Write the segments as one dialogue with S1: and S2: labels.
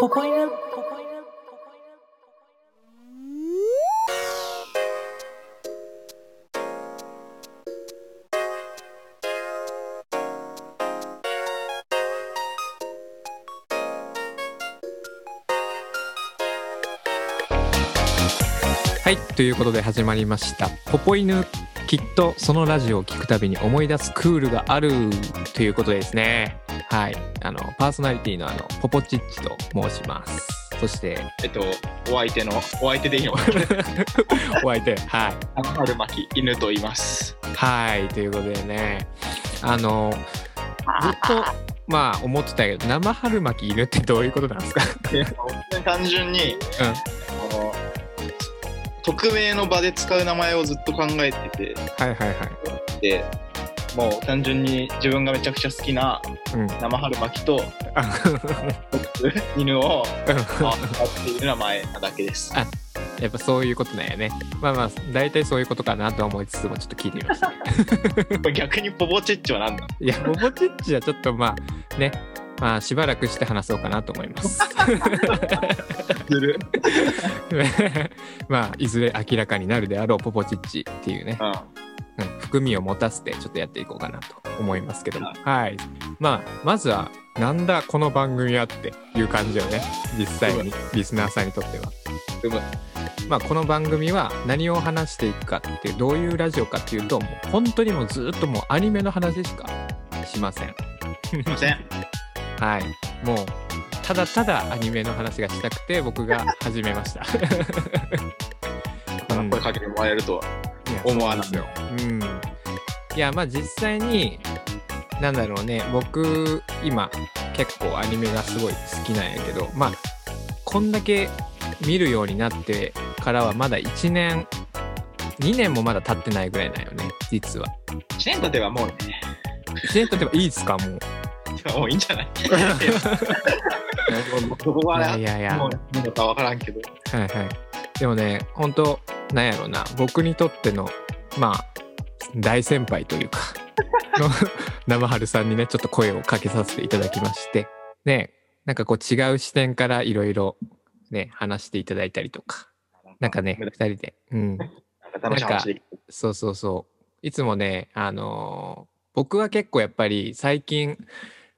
S1: ポポイヌ
S2: はいということで始まりました「ポポ犬きっとそのラジオを聞くたびに思い出すクールがある」ということですね。はい。あのパーソナリティのあのポポチッチと申します。そして
S3: えっと、お相手の、お相手でいいのか
S2: お相手はい。
S3: な春巻き犬と言います。
S2: はいということでね。あのずっとまあ思ってたけど生春巻き犬ってどういうことなんですか？
S3: 単純に、あの匿名の場で使う名前をずっと考えてて、
S2: はいはいはい。
S3: でもう単純に自分がめちゃくちゃ好きな
S2: うん。
S3: 生春巻きと
S2: あ
S3: 犬を合わせている名前なだけです。
S2: あやっぱそういうことだよね。まあまあ大体そういうことかなとは思いつつもちょっと聞いてみました
S3: 逆にポポチッチは何だ
S2: いや、ボボチッチはちょっとまあね、まあしばらくして話そうかなと思います。まあいずれ明らかになるであろうポポチッチっていうね、
S3: うん。
S2: うん、含みを持たせてちょっとやっていこうかなと思いますけども
S3: は
S2: はい。まあまずはなんだこの番組はっていう感じよね、実際にリスナーさんにとっては。まあこの番組は何を話していくかっていうどういうラジオかっていうともう本当にもうずっともうアニメの話しかしません。
S3: すいません。
S2: はい、もうただただアニメの話がしたくて僕が始めました。うん
S3: 声かけてもらえるとは。思わない
S2: ですよ。うん。いやまあ実際になんだろうね僕今結構アニメがすごい好きなんやけどまあこんだけ見るようになってからはまだ1年2年もまだ経ってないぐらいなんよね実は。
S3: 1年経てばもうね、
S2: 1年経てばいいですかもう。
S3: もういいんじゃない？もうこはね、
S2: やいやいや。
S3: もうかわからんけど。
S2: はいはい。でもね、本当なんやろうな、僕にとっての、まあ、大先輩というか、の生春さんにね、ちょっと声をかけさせていただきまして、ね、なんかこう違う視点からいろいろね、話していただいたりとか、なんかね、二人で、うん、
S3: なんか。
S2: そうそうそう。いつもね、あのー僕は結構やっぱり最近、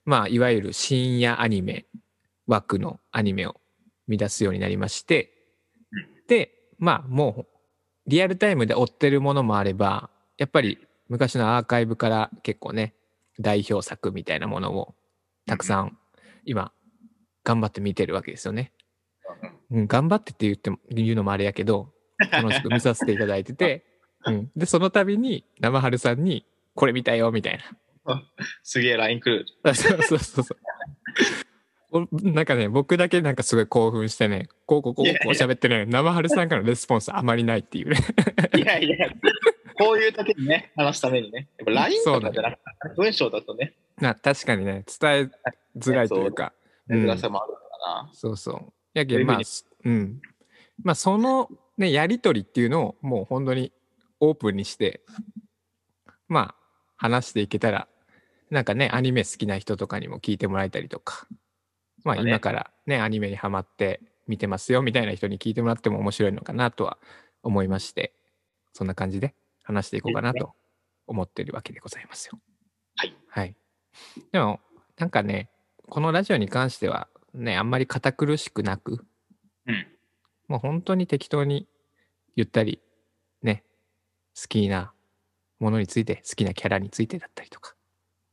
S2: まあ、いわゆる深夜アニメ枠のアニメを見出すようになりまして、で、まあ、もう、リアルタイムで追ってるものもあれば、やっぱり昔のアーカイブから結構ね、代表作みたいなものをたくさん今、頑張って見てるわけですよね。うん、頑張ってって言っても、言うのもあれやけど、楽しく見させていただいてて、うん、でその度に生春さんに「これ見たよ」みたい
S3: すげえ LINE 来る。
S2: なそうそうそうそう。おなんかね僕だけなんかすごい興奮してねこうこうこうこう喋ってね生春さんからのレスポンスあまりないっていうね。
S3: いやいや、こういう時にね、話すためにね。やっぱ LINE とかじゃなくて、文章だとね、
S2: な確かにね伝えづらいというか。うん。
S3: 珍しさもあるからな。
S2: そうそう。やけまあすうん。まあそのねやり取りっていうのをもう本当にオープンにしてまあ話していけたらなんかねアニメ好きな人とかにも聞いてもらえたりとか。まあ今からねアニメにハマって見てますよみたいな人に聞いてもらっても面白いのかなとは思いまして。そんな感じで話していこうかなと思ってるわけでございますよ。
S3: はい。
S2: はい。でもなんかねこのラジオに関してはねあんまり堅苦しくなく
S3: うん。
S2: もう本当に適当に言ったりね好きなものについて好きなキャラについてだったりとか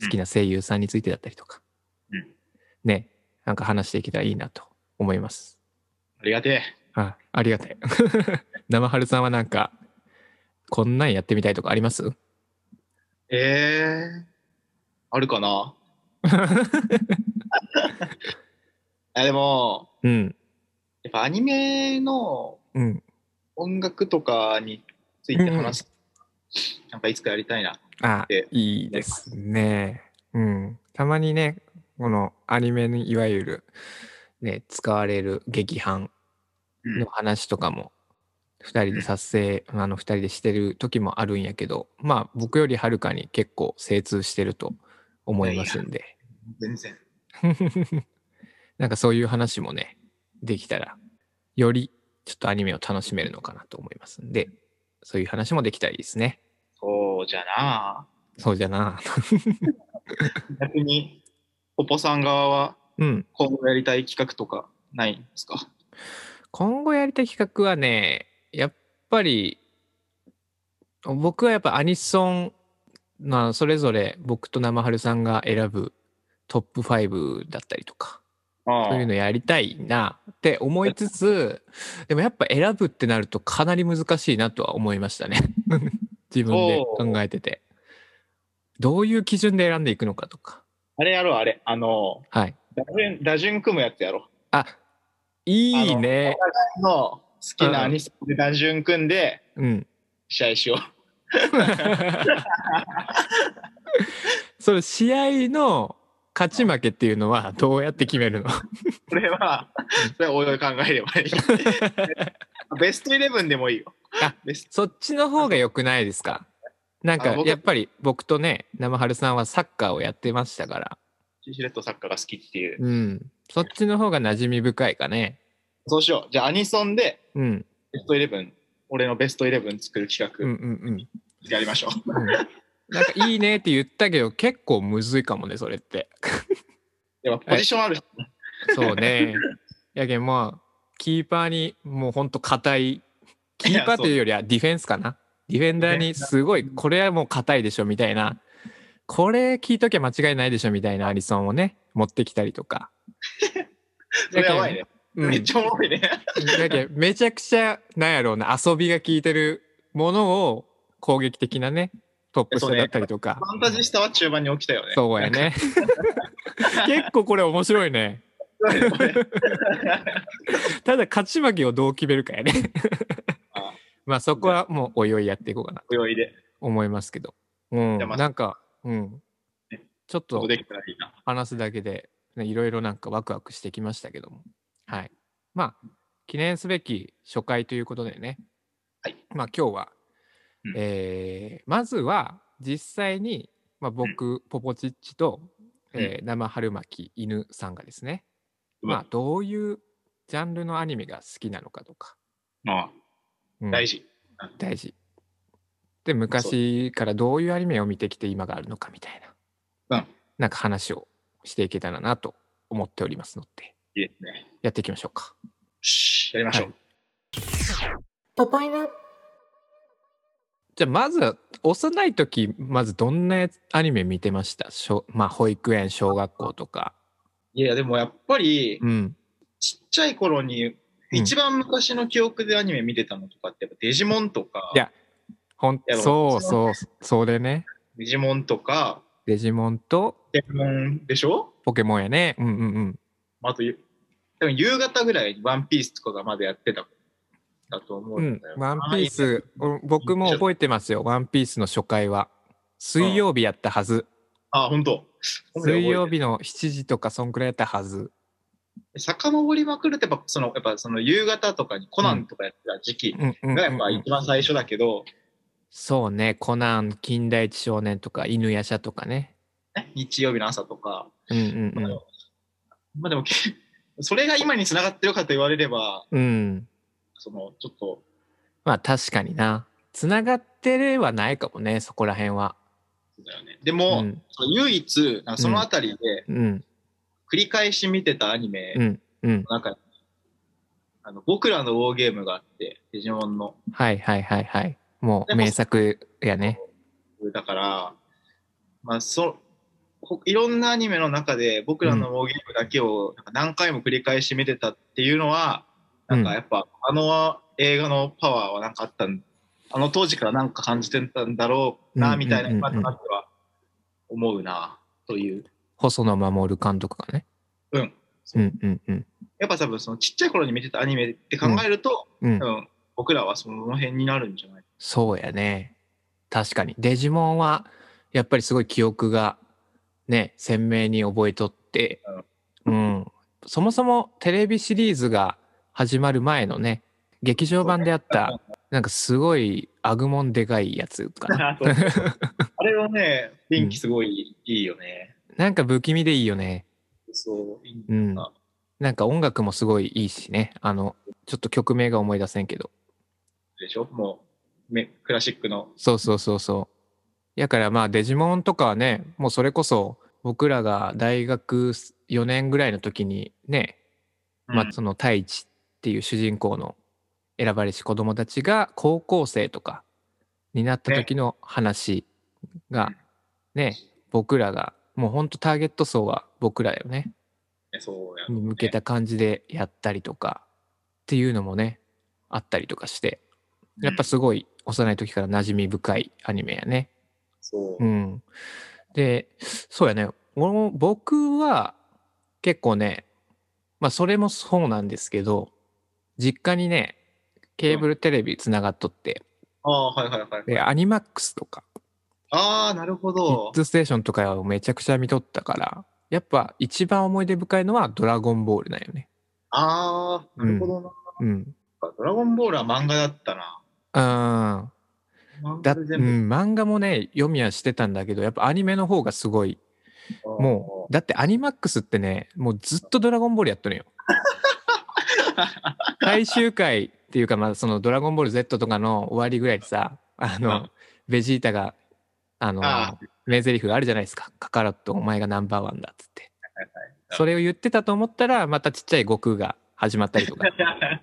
S2: 好きな声優さんについてだったりとか、
S3: うん
S2: ねなんか話していけたらいいなと思います。
S3: ありがてえ。
S2: あありがたい。生春さんはなんかこんなんやってみたいとかあります？
S3: えー、あるかな？あでも、
S2: うん
S3: やっぱアニメの
S2: うん
S3: 音楽とかについて話す、なんかいつかやりたいな。
S2: あ
S3: で
S2: いいですね。うん。たまにね、このアニメにいわゆる、ね、使われる劇伴
S3: うん
S2: の話とかも、二人で撮影、あの二人でしてる時もあるんやけど、まあ僕よりはるかに結構精通してると思いますんで。
S3: 全然。
S2: なんかそういう話もね、できたら、よりちょっとアニメを楽しめるのかなと思いますんで、そういう話もできたらいいですね。
S3: そうじゃな
S2: そうじゃな。
S3: 逆に、ポポさん側は
S2: うん。
S3: 今後やりたい企画とかないんですか？
S2: 今後やりたい企画はね、やっぱり、僕はやっぱアニソン、まあ、それぞれ僕と生春さんが選ぶトップ5だったりとか、
S3: あ
S2: そういうのやりたいなって思いつつ、でもやっぱ選ぶってなるとかなり難しいなとは思いましたね。自分で考えてて。どういう基準で選んでいくのかとか。
S3: あれやろう、あれ。あの、
S2: はい。
S3: 打順、打順組むやつやろう。
S2: あ、いいね。
S3: の好きなアニソンで打順組んで
S2: うん。
S3: 試合しよう。
S2: それ試合の勝ち負けっていうのはどうやって決めるの？
S3: これは、それはおいおい考えればいい。ベストイレブンでもいいよ。
S2: あ
S3: ベス
S2: そっちの方が良くないですか？なんかやっぱり僕とね生春さんはサッカーをやってましたから
S3: トシレットサッカーが好きっていう。
S2: うんそっちの方が馴染み深いかね
S3: そうしよう。じゃあアニソンで
S2: うん。
S3: ベストイレブン、俺のベストイレブン作る企
S2: うんう
S3: 画
S2: んうん。
S3: やりましょう。
S2: うん。なんかいいねって言ったけど結構むずいかもねそれって。
S3: でもポジションあるし、
S2: そうね。やけんまあキーパーにもうほんと硬い。キーパーというよりはディフェンスかな。ディフェンダーにすごいこれはもう硬いでしょみたいな。これ聞いときゃ間違いないでしょみたいなアリソンをね持ってきたりとか、
S3: それやばいね。
S2: うん、
S3: めっちゃおもろいね。
S2: やけんめちゃくちゃなんやろうな遊びが効いてるものを攻撃的なねトップ下だったりとか。
S3: ファンタジスタは中盤に起きたよね。
S2: そうやね。結構これ面白いね。ただ勝ち負けをどう決めるかやね。
S3: あ
S2: まあそこはもうおいおいやっていこうかなと
S3: 泳いで、
S2: 思いますけど。うん。なんかうん。
S3: ね。
S2: ちょっと。話すだけでねいろいろなんかワクワクしてきましたけどもはい。まあ記念すべき初回ということでね。
S3: はい。
S2: まあ今日は、
S3: うん。
S2: えーまずは実際に、まあ、僕、ポポチッチと、えー生春巻き犬さんがですね、
S3: うん
S2: まあどういうジャンルのアニメが好きなのかとか、
S3: あ。
S2: うん。
S3: 大事。
S2: 大事。で昔からどういうアニメを見てきて今があるのかみたいな、
S3: うん。
S2: なんか話をしていけたらなと思っておりますので
S3: いいですね。
S2: やっていきましょうか。
S3: よし、やりましょう。
S2: ポポイナじゃあまずは幼い時まずどんなアニメ見てました？小まあ保育園小学校とか。
S3: いや、でもやっぱり、
S2: うん。
S3: ちっちゃい頃に、
S2: うん。
S3: 一番昔の記憶でアニメ見てたのとかって、やっぱデジモンとか、
S2: いやほんそうそうそれね。
S3: デジモンとか、
S2: デジモンと
S3: デジモンでしょ？
S2: ポケモンやね。うんうんうん。
S3: あと、ゆ多分夕方ぐらいにワンピースとかがまだやってただと思
S2: う
S3: うんんだよ。
S2: ワンピースうん僕も覚えてますよ。ワンピースの初回は。水曜日やったはず。
S3: あ、本当。
S2: 水曜日の7時とかそんくらいやったはず。
S3: 遡りまくるとやっぱそのやっぱその夕方とかにコナンとかやってた時期
S2: うんうんうん
S3: がやっぱ一番最初だけど、
S2: そうね。コナン近代一少年とか犬夜叉とかね。
S3: ね日曜日の朝とか、
S2: うんうん
S3: まあまあでもけそれが今につながってるかと言われれば
S2: うん。うん
S3: そのちょっと。
S2: まあ確かにな。つながってれはないかもねそこら辺は。
S3: そうだよね。でも、
S2: うん。
S3: 唯一そのあたりで
S2: うん。
S3: 繰り返し見てたアニメ
S2: うん。うん。
S3: あの僕らのウォーゲームがあってデジモンの。
S2: はいはいはいはい。もう名作やね。
S3: だからまあそほいろんなアニメの中で僕らのウォーゲームだけを何回も繰り返し見てたっていうのは、なんかやっぱあの映画のパワーはなんかあったんあの当時からなんか感じてたんだろうな、
S2: うん
S3: みたいな今となっては思うなという。
S2: 細野守監督がね。
S3: うん。
S2: うんうんうん。
S3: やっぱ多分そのちっちゃい頃に見てたアニメって考えると、
S2: うん。
S3: 多分僕らはその辺になるんじゃない
S2: そうやね。確かに。デジモンはやっぱりすごい記憶がね鮮明に覚えとって。うん。そもそもテレビシリーズが始まる前のね劇場版であったなんかすごいアグモンでかいやつかな。
S3: あれはね、雰囲気すごいいいよね。
S2: なんか不気味でいいよね。
S3: そう、いい
S2: うん。
S3: な
S2: なんか音楽もすごいいいしね。あの、ちょっと曲名が思い出せんけど。
S3: でしょ？もうめ、クラシックの。
S2: そうそうそうそう。やからまあデジモンとかはね、もうそれこそ僕らが大学4年ぐらいの時にね、まあその太一っていう主人公の選ばれし子供たちが高校生とかになった時の話がね、僕らがもうほんとターゲット層は僕らよね。
S3: うん、そうや、
S2: に向けた感じでやったりとかっていうのもねあったりとかしてやっぱすごい幼い時から馴染み深いアニメやね。
S3: そう。
S2: うん、でそうやね僕は結構ねまあそれもそうなんですけど実家にねケーブルテレビつながっとって
S3: ああ、はいはいはい。
S2: でアニマックスとか
S3: ああ、なるほ
S2: キ
S3: ど
S2: ッ。ズステーションとかをめちゃくちゃ見とったからやっぱ一番思い出深いのは「ドラゴンボール」なんよね。
S3: ああ、なるほどな。
S2: うん、
S3: ドラゴンボールは漫画だったな。
S2: あ
S3: 漫
S2: だう。ん、漫画もね読みはしてたんだけどやっぱアニメの方がすごい。もうだってアニマックスってねもうずっと「ドラゴンボール」やっとるよ。最終回っていうかまあその「ドラゴンボール Z」とかの終わりぐらいでさあの、
S3: うん。
S2: ベジータがあの
S3: あ
S2: 名台詞があるじゃないですか「カカロットお前がナンバーワンだ」っつって。それを言ってたと思ったらまたちっちゃい悟空が始まったりとか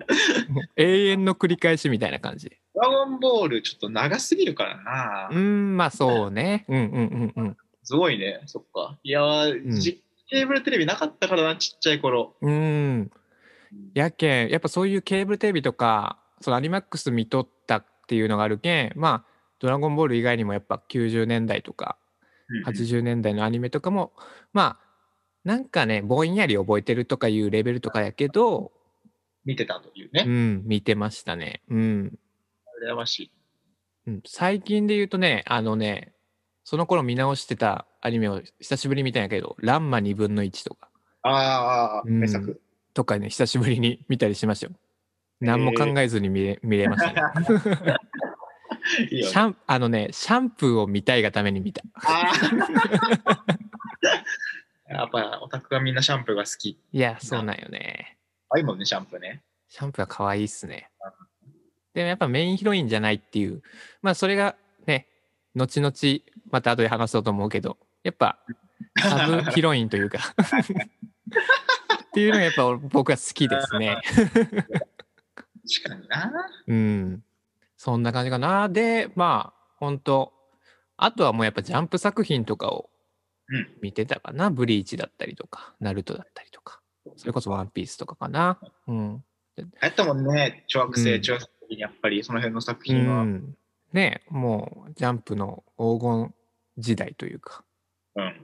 S2: 永遠の繰り返しみたいな感じで
S3: ドラゴンボールちょっと長すぎるからな。
S2: うーんまあそうねうんうんうんうん
S3: すごいね。そっか。いやー、
S2: ん
S3: じケーブルテレビなかったからな、ちっちゃい頃。
S2: うーんやけんやっぱそういうケーブルテレビとかそのアニマックス見とったっていうのがあるけんまあ「ドラゴンボール」以外にもやっぱ90年代とか80年代のアニメとかもまあなんかねぼんやり覚えてるとかいうレベルとかやけど、
S3: 見てたという
S2: う
S3: ね。
S2: ん、見てましたね。うん
S3: 羨ましい。
S2: うん、最近で言うとねあのねその頃見直してたアニメを久しぶりに見たんやけど「ランマ2分の1」とか
S3: ああ、
S2: うん
S3: 名作。
S2: とかね久しぶりに見たりしましたよ。何も考えずに見れ見れましたね。
S3: いいよね
S2: シャンあのねシャンプーを見たいがために見た。
S3: やっぱオタクはみんなシャンプーが好き。
S2: いやそうなんよね。
S3: あいいもんね、シャンプーね。
S2: シャンプーは可愛いっすね。でもやっぱメインヒロインじゃないっていうまあそれがね後々また後で話そうと思うけどやっぱサブヒロインというかっていうのがやっぱ僕は好きですね。
S3: 確かにな。
S2: うん。そんな感じかな。でまあ本当あとはもうやっぱジャンプ作品とかを
S3: うん
S2: 見てたかな？ブリーチだったりとかナルトだったりとかそれこそワンピースとかかな。うん。
S3: やったもんね、小学生、
S2: うん
S3: 中学生にやっぱりその辺の作
S2: う
S3: 品は。うん。
S2: ん、ねもうジャンプの黄金時代というか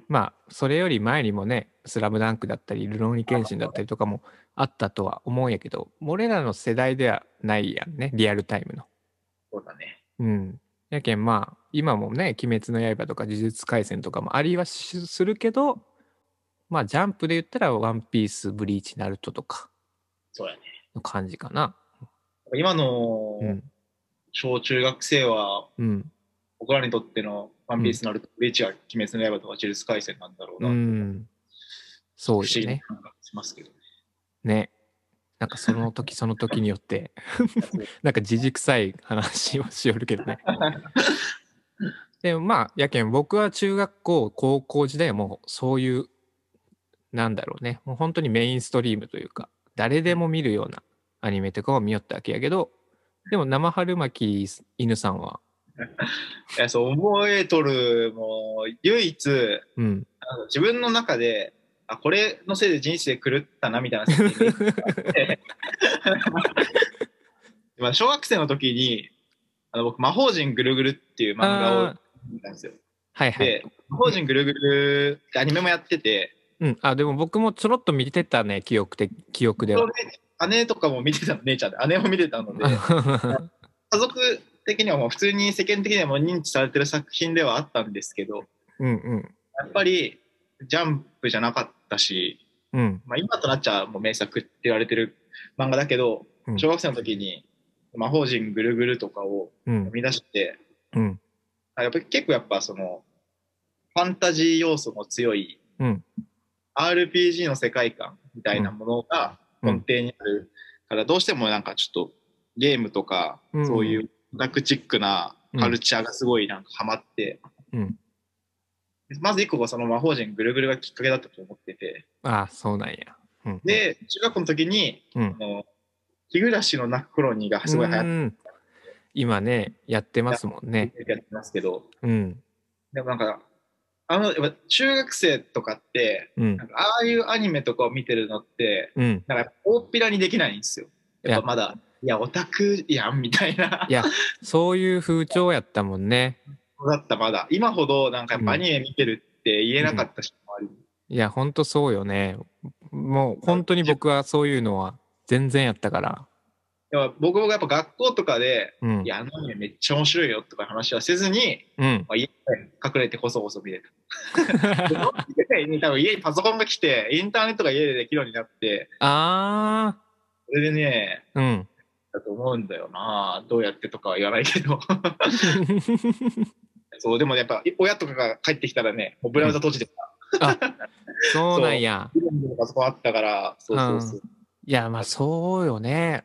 S2: まあそれより前にもね「スラムダンクだったり「ルローニケンシン」だったりとかもあったとは思うんやけど俺らの世代ではないやんねリアルタイムの。
S3: そうだね。
S2: うん。やけんまあ今もね「鬼滅の刃」とか「呪術廻戦」とかもありはしするけどまあジャンプで言ったら「ワンピース」「ブリーチ」「ナルト」とか
S3: そうやね。
S2: の感じかな。
S3: 今の
S2: うん。
S3: 小中学生は、
S2: うん。
S3: 僕らにとってのワンピースのあると、ブリーチは鬼滅の刃とか呪術廻戦なんだろう
S2: う
S3: な。
S2: ん。そう
S3: 不思議な
S2: よね。
S3: しますけどね。
S2: ね。なんかその時その時によって なんかじじくさい話をしよるけどね。でもまあやけん僕は中学校高校時代はもうそういうなんだろうね。もう本当にメインストリームというか誰でも見るようなアニメとかを見よったわけやけどでも生春巻き犬さんは？い
S3: やそう覚えとる、もう、唯一、
S2: うん。
S3: 自分の中で、あ、これのせいで人生狂ったな、みたいな まあ小学生の時に、あの僕、魔法陣ぐるぐるっていう漫画を見たんですよ。
S2: はいはい。
S3: で、魔法陣ぐるぐるってアニメもやってて、
S2: うん。あでも僕もちょろっと見てたね記憶的記憶では。
S3: 姉とかも見てたの、姉ちゃんで、姉も見てたので、家族的にはもう普通に世間的にはもう認知されてる作品ではあったんですけど、
S2: うんうん。
S3: やっぱりジャンプじゃなかったし、
S2: うん。
S3: まあ、今となっちゃもう名作って言われてる漫画だけど、
S2: うん。
S3: 小学生の時に魔法陣ぐるぐるとかを
S2: うん。
S3: 生み出して、
S2: うん。
S3: あやっぱり結構やっぱそのファンタジー要素の強い
S2: うん。
S3: RPG の世界観みたいなものが
S2: うん。
S3: 根底にあるから、どうしてもなんかちょっとゲームとか、
S2: うん。
S3: そういうオタクチックなカルチャーがすごいなんかハマって、
S2: うん。
S3: まず一個がその魔法陣ぐるぐるがきっかけだったと思ってて、
S2: ああ、そうなんや。うん、
S3: で、中学校の時に、
S2: うん
S3: あの日暮らしの泣くコロニーがすごい流行って
S2: うん今ね、やってますもんね。
S3: やってますけど、
S2: うん。
S3: でもなんか、あの、やっぱ中学生とかって、
S2: うん
S3: なん。かああいうアニメとかを見てるのって、
S2: うん。
S3: なんか大っぴらにできないんですよ。やっぱまだ、いや、オタクやんみたいな。
S2: いや、そういう風潮やったもんね。
S3: だったまだ。今ほどなんかやっぱアニメ見てるって言えなかったし、周りに
S2: いや、ほんとそうよね。もう本当に僕はそういうのは全然やったから。
S3: でも僕もやっぱ学校とかで、
S2: うん
S3: い。や、あのアニメめっちゃ面白いよとか話はせずに、
S2: うん。
S3: まあ、家で隠れてこそこそ見れた。で多分家にパソコンが来て、インターネットが家でできるようになって、
S2: あ
S3: それでね、
S2: ー。うん。
S3: だと思うんだよな。どうやってとかは言わないけど。そう、でもやっぱ親とかが帰ってきたらね、もうブラウザ閉じてた。
S2: そうなんや。
S3: パソコンあったから、そうそうそう。
S2: いや、まあそうよね。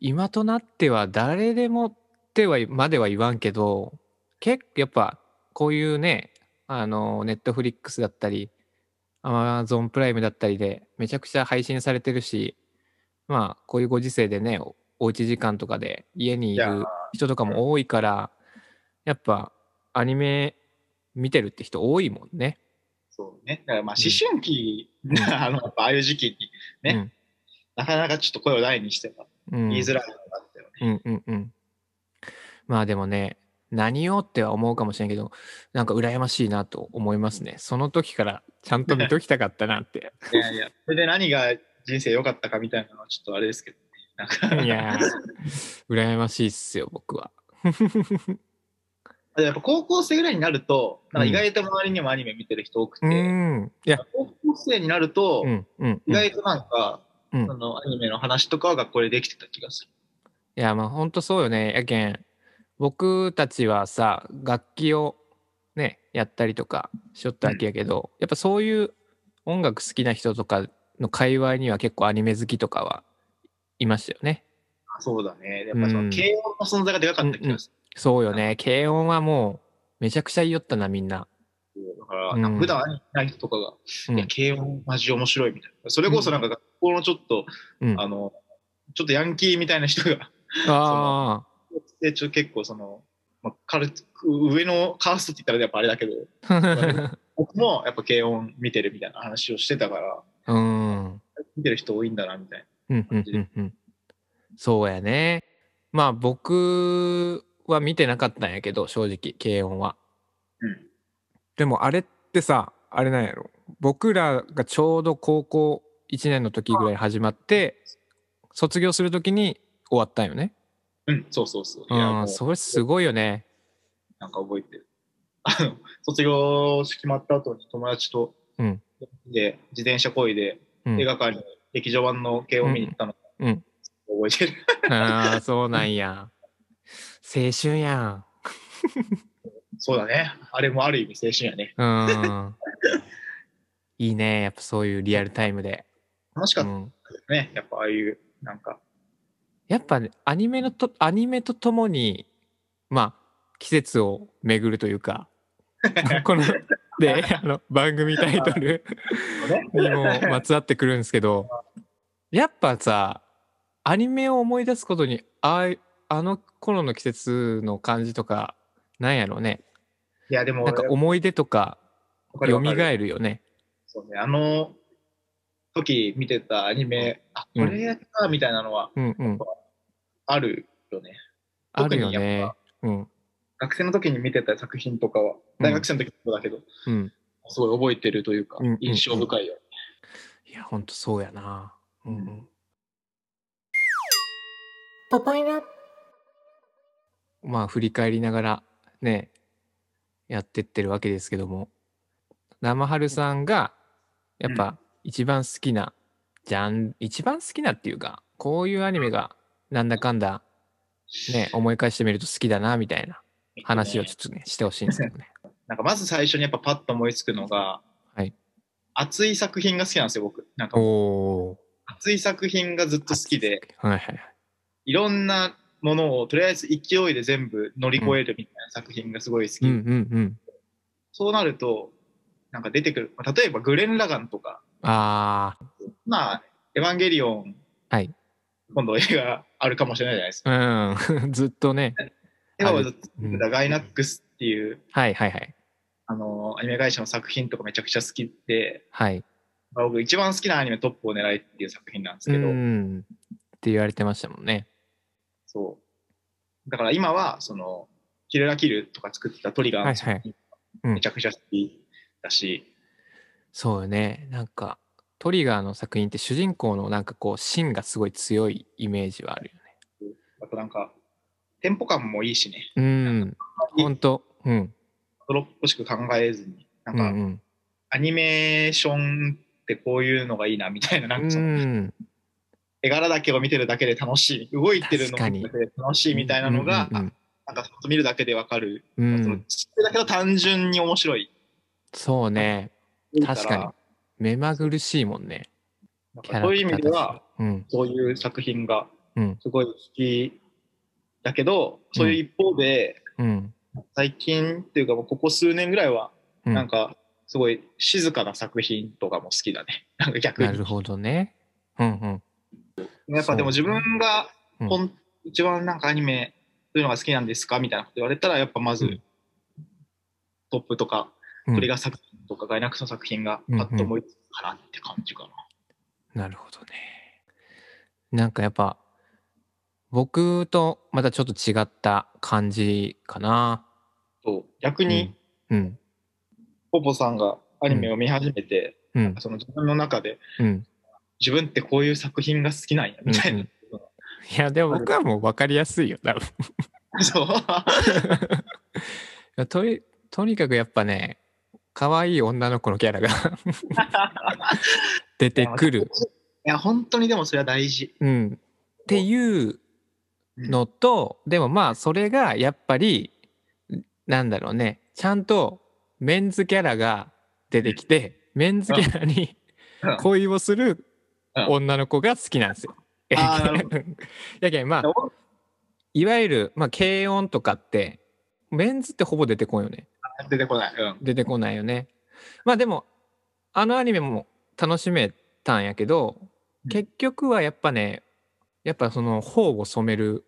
S2: 今となっては誰でもってはまでは言わんけど、結構やっぱこういうね、あの、ネットフリックスだったり、アマゾンプライムだったりでめちゃくちゃ配信されてるし、まあこういうご時世でね、おおうち時間とかで家にいる人とかも多いから、やっぱアニメ見てるって人多いもんね。
S3: そうね。だからまあ思春期、
S2: ん
S3: あの、ああいう時期にね、
S2: うん
S3: なかなかちょっと声を大にしては
S2: うん、
S3: 言いづらいのがあったよね。
S2: うんうんうん。まあでもね、何をっては思うかもしれんけど、なんか羨ましいなと思いますね。その時からちゃんと見ときたかったなって。
S3: いやいや、それで何が人生良かったかみたいなのはちょっとあれですけど、ね、
S2: いやー、羨ましいっすよ、僕は。
S3: やっぱ高校生ぐらいになると、なんか意外と周りにもアニメ見てる人多くて、
S2: うーん。いや、
S3: 高校生になると、
S2: うんうん、うん。
S3: 意外となんか、
S2: うん
S3: そのアニメの話とかは学校でできてた気がする。
S2: いや、まあほんとそうよね。やけん、僕たちはさ、楽器をね、やったりとかしよったわけやけど、やっぱそういう音楽好きな人とかの界隈には結構アニメ好きとかはいましたよね。
S3: そうだね。やっぱそ
S2: うん
S3: の軽音の存在がでかかった気がす
S2: そうよね。軽音はもうめちゃくちゃ言いよったな、みんな。
S3: る。だから、
S2: うん
S3: 普段アニメない人とかが、
S2: うん
S3: いや、軽音マジ面白いみたいな。それこそなんか学校のちょっと、
S2: うん、
S3: あの、ちょっとヤンキーみたいな人が、
S2: あ
S3: でちょ結構その、まあ、カル上のカーストって言ったらやっぱあれだけど、
S2: あ。
S3: 僕もやっぱ軽音見てるみたいな話をしてたから、
S2: うん。
S3: 見てる人多いんだなみたい
S2: うんうんうんうん。そうやね。まあ僕は見てなかったんやけど、正直、軽音は。
S3: な。うん。
S2: でもあれってさ、あれなんやろ。僕らがちょうど高校1年の時ぐらい始まって、卒業する時に終わったんよね。
S3: うん、そうそうそう。いや、
S2: うそれすごいよね。
S3: なんか覚えてる。あの、卒業決まった後に友達と、
S2: うん
S3: で、自転車こいで、
S2: うん
S3: 映画館に劇場版の軽音見に行ったの、
S2: うんうん
S3: 覚えてる。
S2: ああ、そうなんや。青春や
S3: そうだね。あれもある意味青春やね。
S2: ん。うん。いいね。やっぱそういうリアルタイムで。
S3: 楽しかった
S2: うん。
S3: やっぱああいう、なんか、
S2: やっぱね、アニメのと、アニメとともに、まあ、季節を巡るというか、この、で、あの、番組タイトルにもまつわってくるんですけど、やっぱさ、アニメを思い出すことに、あいあの頃の季節の感じとか、なんやろうね。
S3: いや、でも、
S2: なんか思い出とか、蘇
S3: わかるわかる
S2: るよね。
S3: そうね、あの時見てたアニメ、あ、これか、みたいなのは
S2: うんうん。
S3: あるよね。
S2: あるよ
S3: 特にや
S2: ね
S3: っぱ。
S2: うん。
S3: 学生の時に見てた作品とかは、大学生の時もそうだけど、
S2: うん。
S3: すごい覚えてるというか
S2: うんうんうん、
S3: 印象深いよ。
S2: いや、ほんとそうやな。うんうん。
S1: ポパイナ
S2: まあ振り返りながらねやってってるわけですけども。生春さんがやっぱ一番好きなジャン一番好きなっていうかこういうアニメがなんだかんだね思い返してみると好きだなみたいな話をちょっとねしてほしいんですけどね。
S3: なんかまず最初にやっぱパッと思いつくのが、
S2: はい。
S3: 熱い作品が好きなんですよ、僕。なんか、熱い作品がずっと好きで、
S2: はいはいはい。
S3: いろんなものをとりあえず勢いで全部乗り越えるみたいな作品がすごい好き。
S2: うんうんうん。
S3: そうなると、なんか出てくる。まあ例えばグレン・ラガンとか、
S2: あ
S3: まあ、エヴァンゲリオン、
S2: あはい。
S3: 今度映画あるかもしれないじゃないですか。
S2: うん。ずっとね、
S3: 映画はずっと
S2: うん。
S3: ガイナックスっていう、
S2: はいはいはい。
S3: あの、アニメ会社の作品とかめちゃくちゃ好きで、
S2: はい。
S3: まあ僕一番好きなアニメトップを狙いっていう作品なんです
S2: う
S3: けど、
S2: ん。って言われてましたもんね
S3: そう。だから今は、その、キルラキルとか作ってたトリガーの作品
S2: うん。
S3: めちゃくちゃ好きだし、
S2: そうよね。なんかトリガーの作品って主人公のなんかこう芯がすごい強いイメージはあるよね。
S3: あとなんか、テンポ感もいいしね、
S2: うん。ほんと。うん。
S3: ドロップしく考えずに、なんか、
S2: うんうん。
S3: アニメーションってこういうのがいいなみたいな、なんかその、
S2: うん
S3: 絵柄だけを見てるだけで楽しい、動いてるのを見て楽しいみたいなのが、
S2: うんうん
S3: なんか見るだけでわかる、
S2: うん。
S3: その知ってるだけど単純に面白い。
S2: そうね。確かに。目まぐるしいもんね。
S3: そういう意味では、
S2: うん。
S3: そういう作品が
S2: うん。
S3: すごい好きだけど、そういう一方で、
S2: うん。
S3: 最近っていうかもうここ数年ぐらいは、
S2: うん。
S3: なんかすごい静かな作品とかも好きだね。なんか逆に。
S2: なるほどね。うんうん
S3: やっぱでも自分が
S2: うん。
S3: ほん、一番なんかアニメそういうのが好きなんですか？みたいなこと言われたら、やっぱまず、
S2: うん。
S3: トップとか、
S2: うん。
S3: トリガー作品とか、ガイナックスの作品がパッと思いつくかなって感じかな。
S2: なるほどね。なんかやっぱ僕とまたちょっと違った感じかな。
S3: そう。逆に、
S2: うん。
S3: ポポさんがアニメを見始めて、
S2: うん。
S3: その自分の中で、
S2: うん
S3: 自分ってこういう作品が好きなんや、みたいな。
S2: うんいやでも僕はもう分かりやすいよ多分。
S3: そう。
S2: とりとにかくやっぱね可愛い女の子のキャラが 出てくる、
S3: いや、本当にでもそれは大事。
S2: うん、っていうのとでもまあそれがやっぱりなんだろうねちゃんとメンズキャラが出てきてメンズキャラに
S3: うん。
S2: 恋をする
S3: うん
S2: 女の子が好きなんですよ。やけんまあいわゆる、まあ、軽音とかってメンズってほぼ出てこんよね。
S3: 出てこない。うん。
S2: 出てこないよね。まあでもあのアニメも楽しめたんやけど
S3: うん
S2: 結局はやっぱねやっぱその頬を染める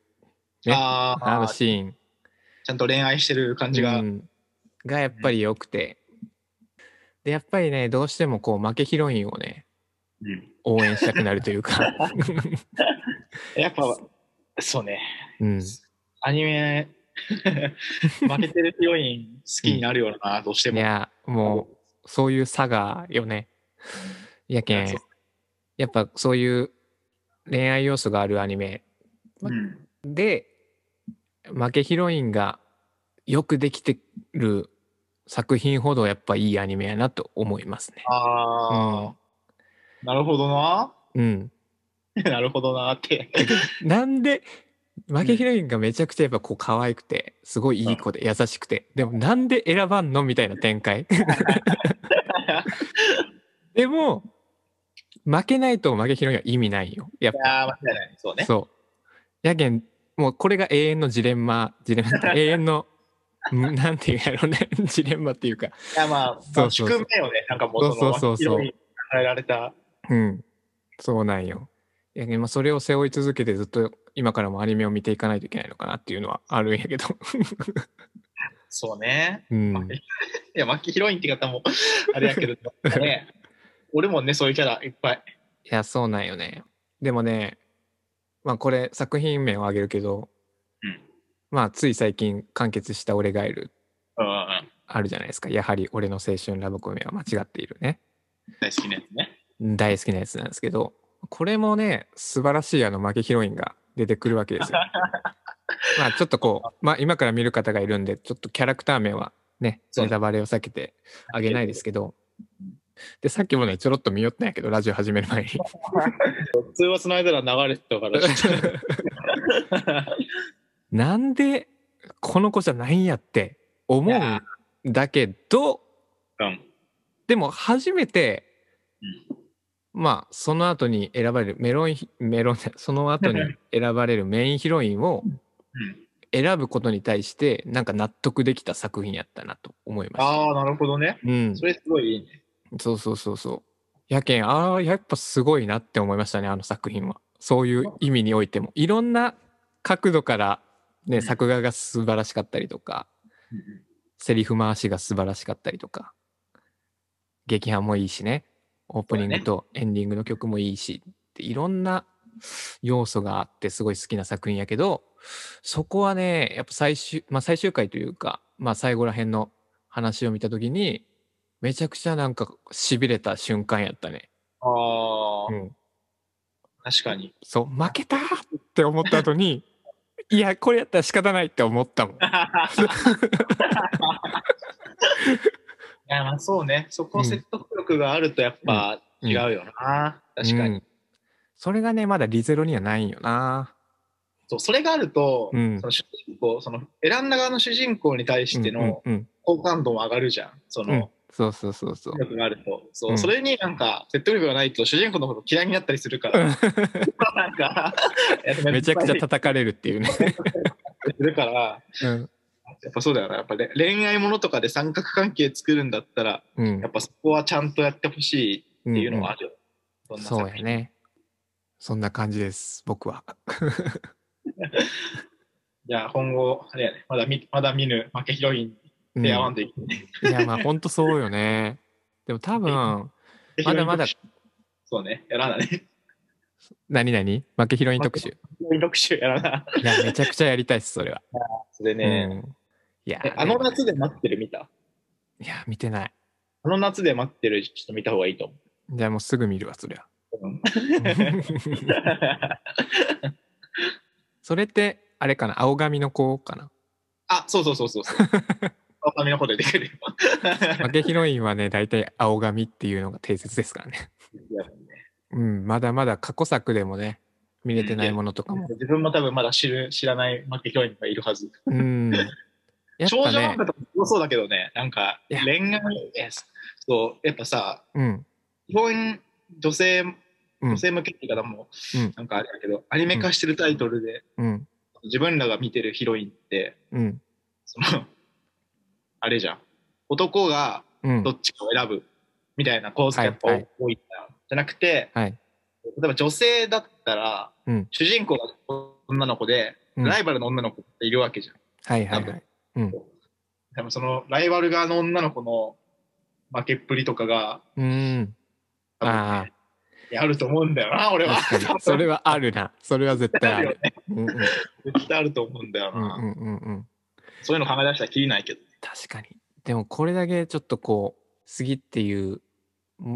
S2: ね
S3: あ
S2: あの
S3: あ、
S2: シーン
S3: ちゃんと恋愛してる感じが。
S2: うんがやっぱり良くてでやっぱりねどうしてもこう負けヒロインをね
S3: うん
S2: 応援したくなるというか、
S3: やっぱ、そうね。
S2: うん、
S3: アニメ、負けてるヒロイン好きになるよな、どうしても。
S2: いやもうそういう差がよねやけんやっぱそういう恋愛要素があるアニメ
S3: うん。
S2: で負けヒロインがよくできてる作品ほどやっぱいいアニメやなと思いますね。
S3: ああ、なるほどな。
S2: うん、
S3: なるほどなって。
S2: なんで負けヒロインがめちゃくちゃやっぱこう可愛くてすごいいい子で優しくて。でもなんで選ばんのみたいな展開？でも負けないと負けヒロインは意味ないよ。やっ
S3: い
S2: ぱ。
S3: そうね。
S2: そう。やけんもうこれが永遠のジレンマジレンマ永遠のんなんていうんやろうね。ジレンマっていうか。
S3: いや、まあ、まあ
S2: そうそうそう。
S3: 宿命をね、なんかもうそ
S2: うそうそうそう。
S3: ヒロインに変えられた。
S2: うんそうなんよやけんまあそれを背負い続けてずっと今からもアニメを見ていかないといけないのかなっていうのはあるんやけど
S3: そうね。
S2: うん
S3: いや、マッキーヒロインって方も、あれやけど、ね。俺もね、そういうキャラいっぱい。
S2: いやそうなんよねでもねまあこれ作品名を挙げるけど、
S3: うん
S2: まあつい最近完結した「俺がいる
S3: うんうんうん。」
S2: あるじゃないですかやはり俺の青春ラブコメは間違っているね
S3: 大好きなやつね。
S2: 大好きなやつなんですけどこれもね素晴らしいあの負けヒロインが出てくるわけですよ。まあちょっとこう、まあ、今から見る方がいるんでちょっとキャラクター名はねネタバレを避けてあげないですけど。でさっきもねちょろっと見よったんやけどラジオ始める前に。
S3: 通話つないだら流れてたから、
S2: なんでこの子じゃないんやって思うんだけど
S3: うん。
S2: でも初めてまあその後に選ばれるメロンヒメロン その後に選ばれるメインヒロインを
S3: うん。
S2: 選ぶことに対してなんか納得できた作品やったなと思いました。
S3: ああ、なるほどね。
S2: うん
S3: そ、れすごいいいね。
S2: そうそうそうそう。やけんああやっぱすごいなって思いましたねあの作品は。そういう意味においてもいろんな角度からね
S3: うん
S2: 作画が素晴らしかったりとか
S3: うん
S2: セリフ回しが素晴らしかったりとか劇伴もいいしねオープニングとエンディングの曲もいいしいろんな要素があってすごい好きな作品やけどそこはねやっぱ最終まあ最終回というかまあ最後ら辺の話を見た時にめちゃくちゃなんかしびれた瞬間やったね。
S3: ああ、
S2: うん、
S3: 確かに。
S2: そう負けたって思った後にいやこれやったら仕方ないって思ったもん。
S3: いや、まあそうね。そこ説得力があるとやっぱ
S2: うん
S3: 違うよな。確かに、
S2: うんそれがねまだリゼロにはないんよな。
S3: そう。それがあると、
S2: うん
S3: その主人公、その選んだ側の主人公に対しての
S2: うんうん
S3: 好感度も上がるじゃん。そ
S2: うんうん
S3: の、
S2: そうそうそうそう。
S3: 力があると。そう、
S2: うん
S3: それになんか説得力がないと主人公のこと嫌いになったりするから。なんか、
S2: めちゃくちゃ叩かれるっていうね。
S3: するから、
S2: うん
S3: やっぱそうだよな。やっぱね恋愛ものとかで三角関係作るんだったら、
S2: うん
S3: やっぱそこはちゃんとやってほしいっていうのはあるよ。
S2: うん
S3: そんな作品。
S2: そうやね。そんな感じです僕は。
S3: じゃあ今後、あれやね、まだ見まだ見ぬ負けヒロイン
S2: うん
S3: ペアワンでいくね。
S2: いやまあほんとそうよね。でも多分 まだまだ
S3: そうね、やらなね。
S2: 何何負けヒロイン特集。
S3: 特集やらな。
S2: いやめちゃくちゃやりたいっすそれは。
S3: それね、
S2: うん、いや
S3: えあの夏で待ってる見た？
S2: いや見てない。
S3: あの夏で待ってるちょっと見た方がいいと思
S2: じゃあもうすぐ見るわそりゃ。
S3: う。うん
S2: それってあれかな青髪の子かな？
S3: あ、そうそうそうそうそう。青髪のこと出てくるよ。
S2: 負けヒロインはね大体青髪っていうのが定説ですからね。うんまだまだ過去作でもね見れてないものとかも。
S3: 自分も多分まだ知る知らない負けヒロインがいるはず。
S2: うん。やっ
S3: 少女漫画とかもそうだけどね、なんか恋愛、えそう、やっぱさ、
S2: うん
S3: 基本女性、
S2: うん
S3: 女性向けって言い方も、
S2: うん
S3: なんかあれだけど、アニメ化してるタイトルで、
S2: うん
S3: 自分らが見てるヒロインって、
S2: うん
S3: その、あれじゃん。男が
S2: うん
S3: どっちかを選ぶみたいな構図がやっぱ多いんだよ。じゃなくて、
S2: はい。
S3: 例えば女性だったら、
S2: うん
S3: 主人公が女の子で、
S2: うん
S3: ライバルの女の子っているわけじゃん。
S2: はいはいはい。うん
S3: でもそのライバル側の女の子の負けっぷりとかが、
S2: うん。
S3: 多分ね
S2: あ
S3: やると思うんだよな、俺は。
S2: それはあるな。それは絶対ある。
S3: あるよね。
S2: うんうん
S3: 絶対あると思うんだよな。
S2: うんうんうんうん。
S3: そういうの考え出したらきりないけど。
S2: 確かに。でもこれだけちょっとこう、杉っていう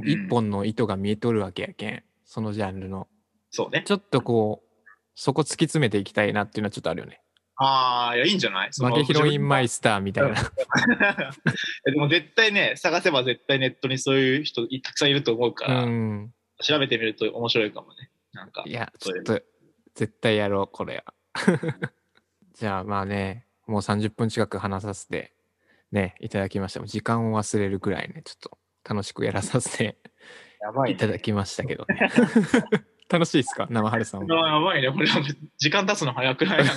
S2: 一本の糸が見えとるわけやけん。そのジャンルの。
S3: そうね。
S2: ちょっとこう、そこ突き詰めていきたいなっていうのはちょっとあるよね。
S3: ああ、いや、いいんじゃない？
S2: 負けヒロインマイスターみたいな。
S3: でも絶対ね、探せば絶対ネットにそういう人いたくさんいると思うか
S2: う
S3: ら、
S2: ん。
S3: 調べてみると面白いかもね。なんか
S2: い。や、ちょっと、絶対やろう、これは。じゃあまあね、もう30分近く話させて、ね、いただきました。時間を忘れるくらいね、ちょっと楽しくやらさせて
S3: やばい、
S2: いただきましたけどね。楽しいですか？生春さん
S3: あ
S2: も。
S3: やばいね。これは時間経つの早くない？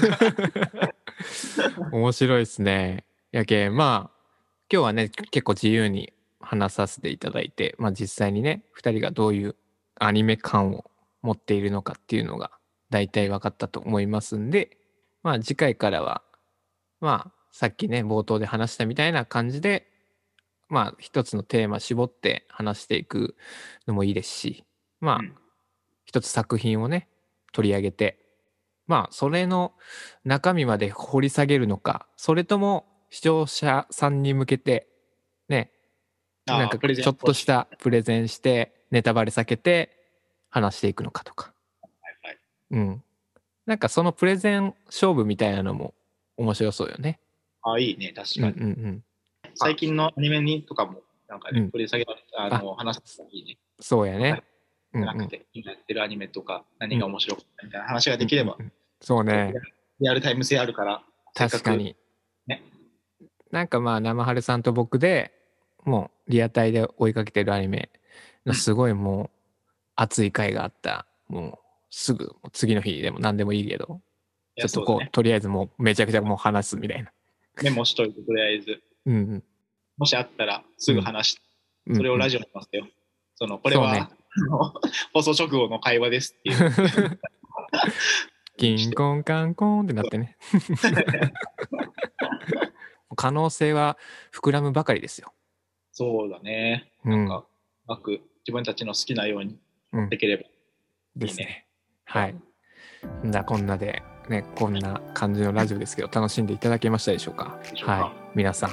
S2: 面白いですね。やけんまあ今日はね結構自由に話させていただいて、まあ、実際にね2人がどういうアニメ感を持っているのかっていうのが大体分かったと思いますんでまあ次回からはまあさっきね冒頭で話したみたいな感じでまあ一つのテーマ絞って話していくのもいいですしまあ
S3: うん。
S2: 一つ作品をね取り上げてまあそれの中身まで掘り下げるのかそれとも視聴者さんに向けてねなんかちょっとしたプレゼンしてネタバレ避けて話していくのかとか。うん。なんかそのプレゼン勝負みたいなのも面白そうよね。
S3: あいいね、確
S2: うんう
S3: かに。
S2: んうん
S3: 最近のアニメにとかも、なんかね、
S2: うん。
S3: 掘り下げられて、あ。の、話すのがいいね。
S2: そうやね、
S3: じゃなんくて、今やってるアニメとか、何が面白かったみたいな話ができれば
S2: うん、うんそうね。
S3: リアルタイム性あるから、
S2: 確かに。
S3: ね。
S2: なんかまあ生春さんと僕でもうリアタイで追いかけてるアニメのすごいもう熱い回があった。もうすぐ次の日でも何でもいいけど。ちょっとこう。とりあえずもうめちゃくちゃもう話すみたいな。
S3: メモしといて、とりあえず。
S2: うんうん
S3: もしあったらすぐ話して、
S2: うん、
S3: それをラジオにしますよ。その、これは、
S2: ね
S3: 放送直後の会話ですっていう。
S2: キンコンカンコンってなってね。可能性は膨らむばかりですよ。
S3: そうだね。
S2: うん、
S3: なんか、うまく自分たちの好きなように
S2: うん
S3: できれば。
S2: ですね。はい。んだこんなで、ね、こんな感じのラジオですけど、楽しんでいただけましたでしょうか？
S3: うか？
S2: はい。皆さん。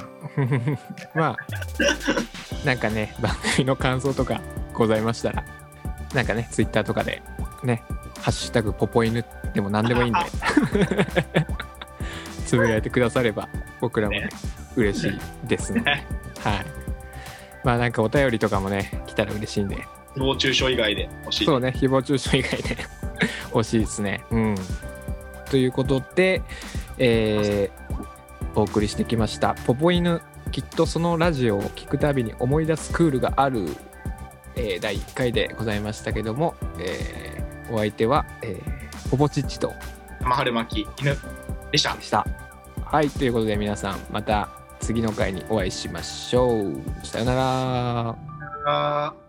S2: まあ、なんかね、番組の感想とかございましたら、なんかね、ツイッターとかで、ね、ハッシュタグポポ犬でも何でもいいんで、つぶやいてくだされば、僕らもね
S3: ね、
S2: 嬉しいですので、はい。まあなんかお便りとかもね、来たら嬉しいんで、
S3: 誹謗中傷以外で欲しい。
S2: そうね、誹謗中傷以外で 欲しいですね。うん。ということで、えーお送りしてきました「ポポ犬きっとそのラジオを聞くたびに思い出すクールがある」えー第1回でございましたけども、えーお相手は、えーポポチッチと
S3: 玉春巻き犬でした
S2: で。した。はい、ということで皆さんまた次の回にお会いしましょう。さよなら。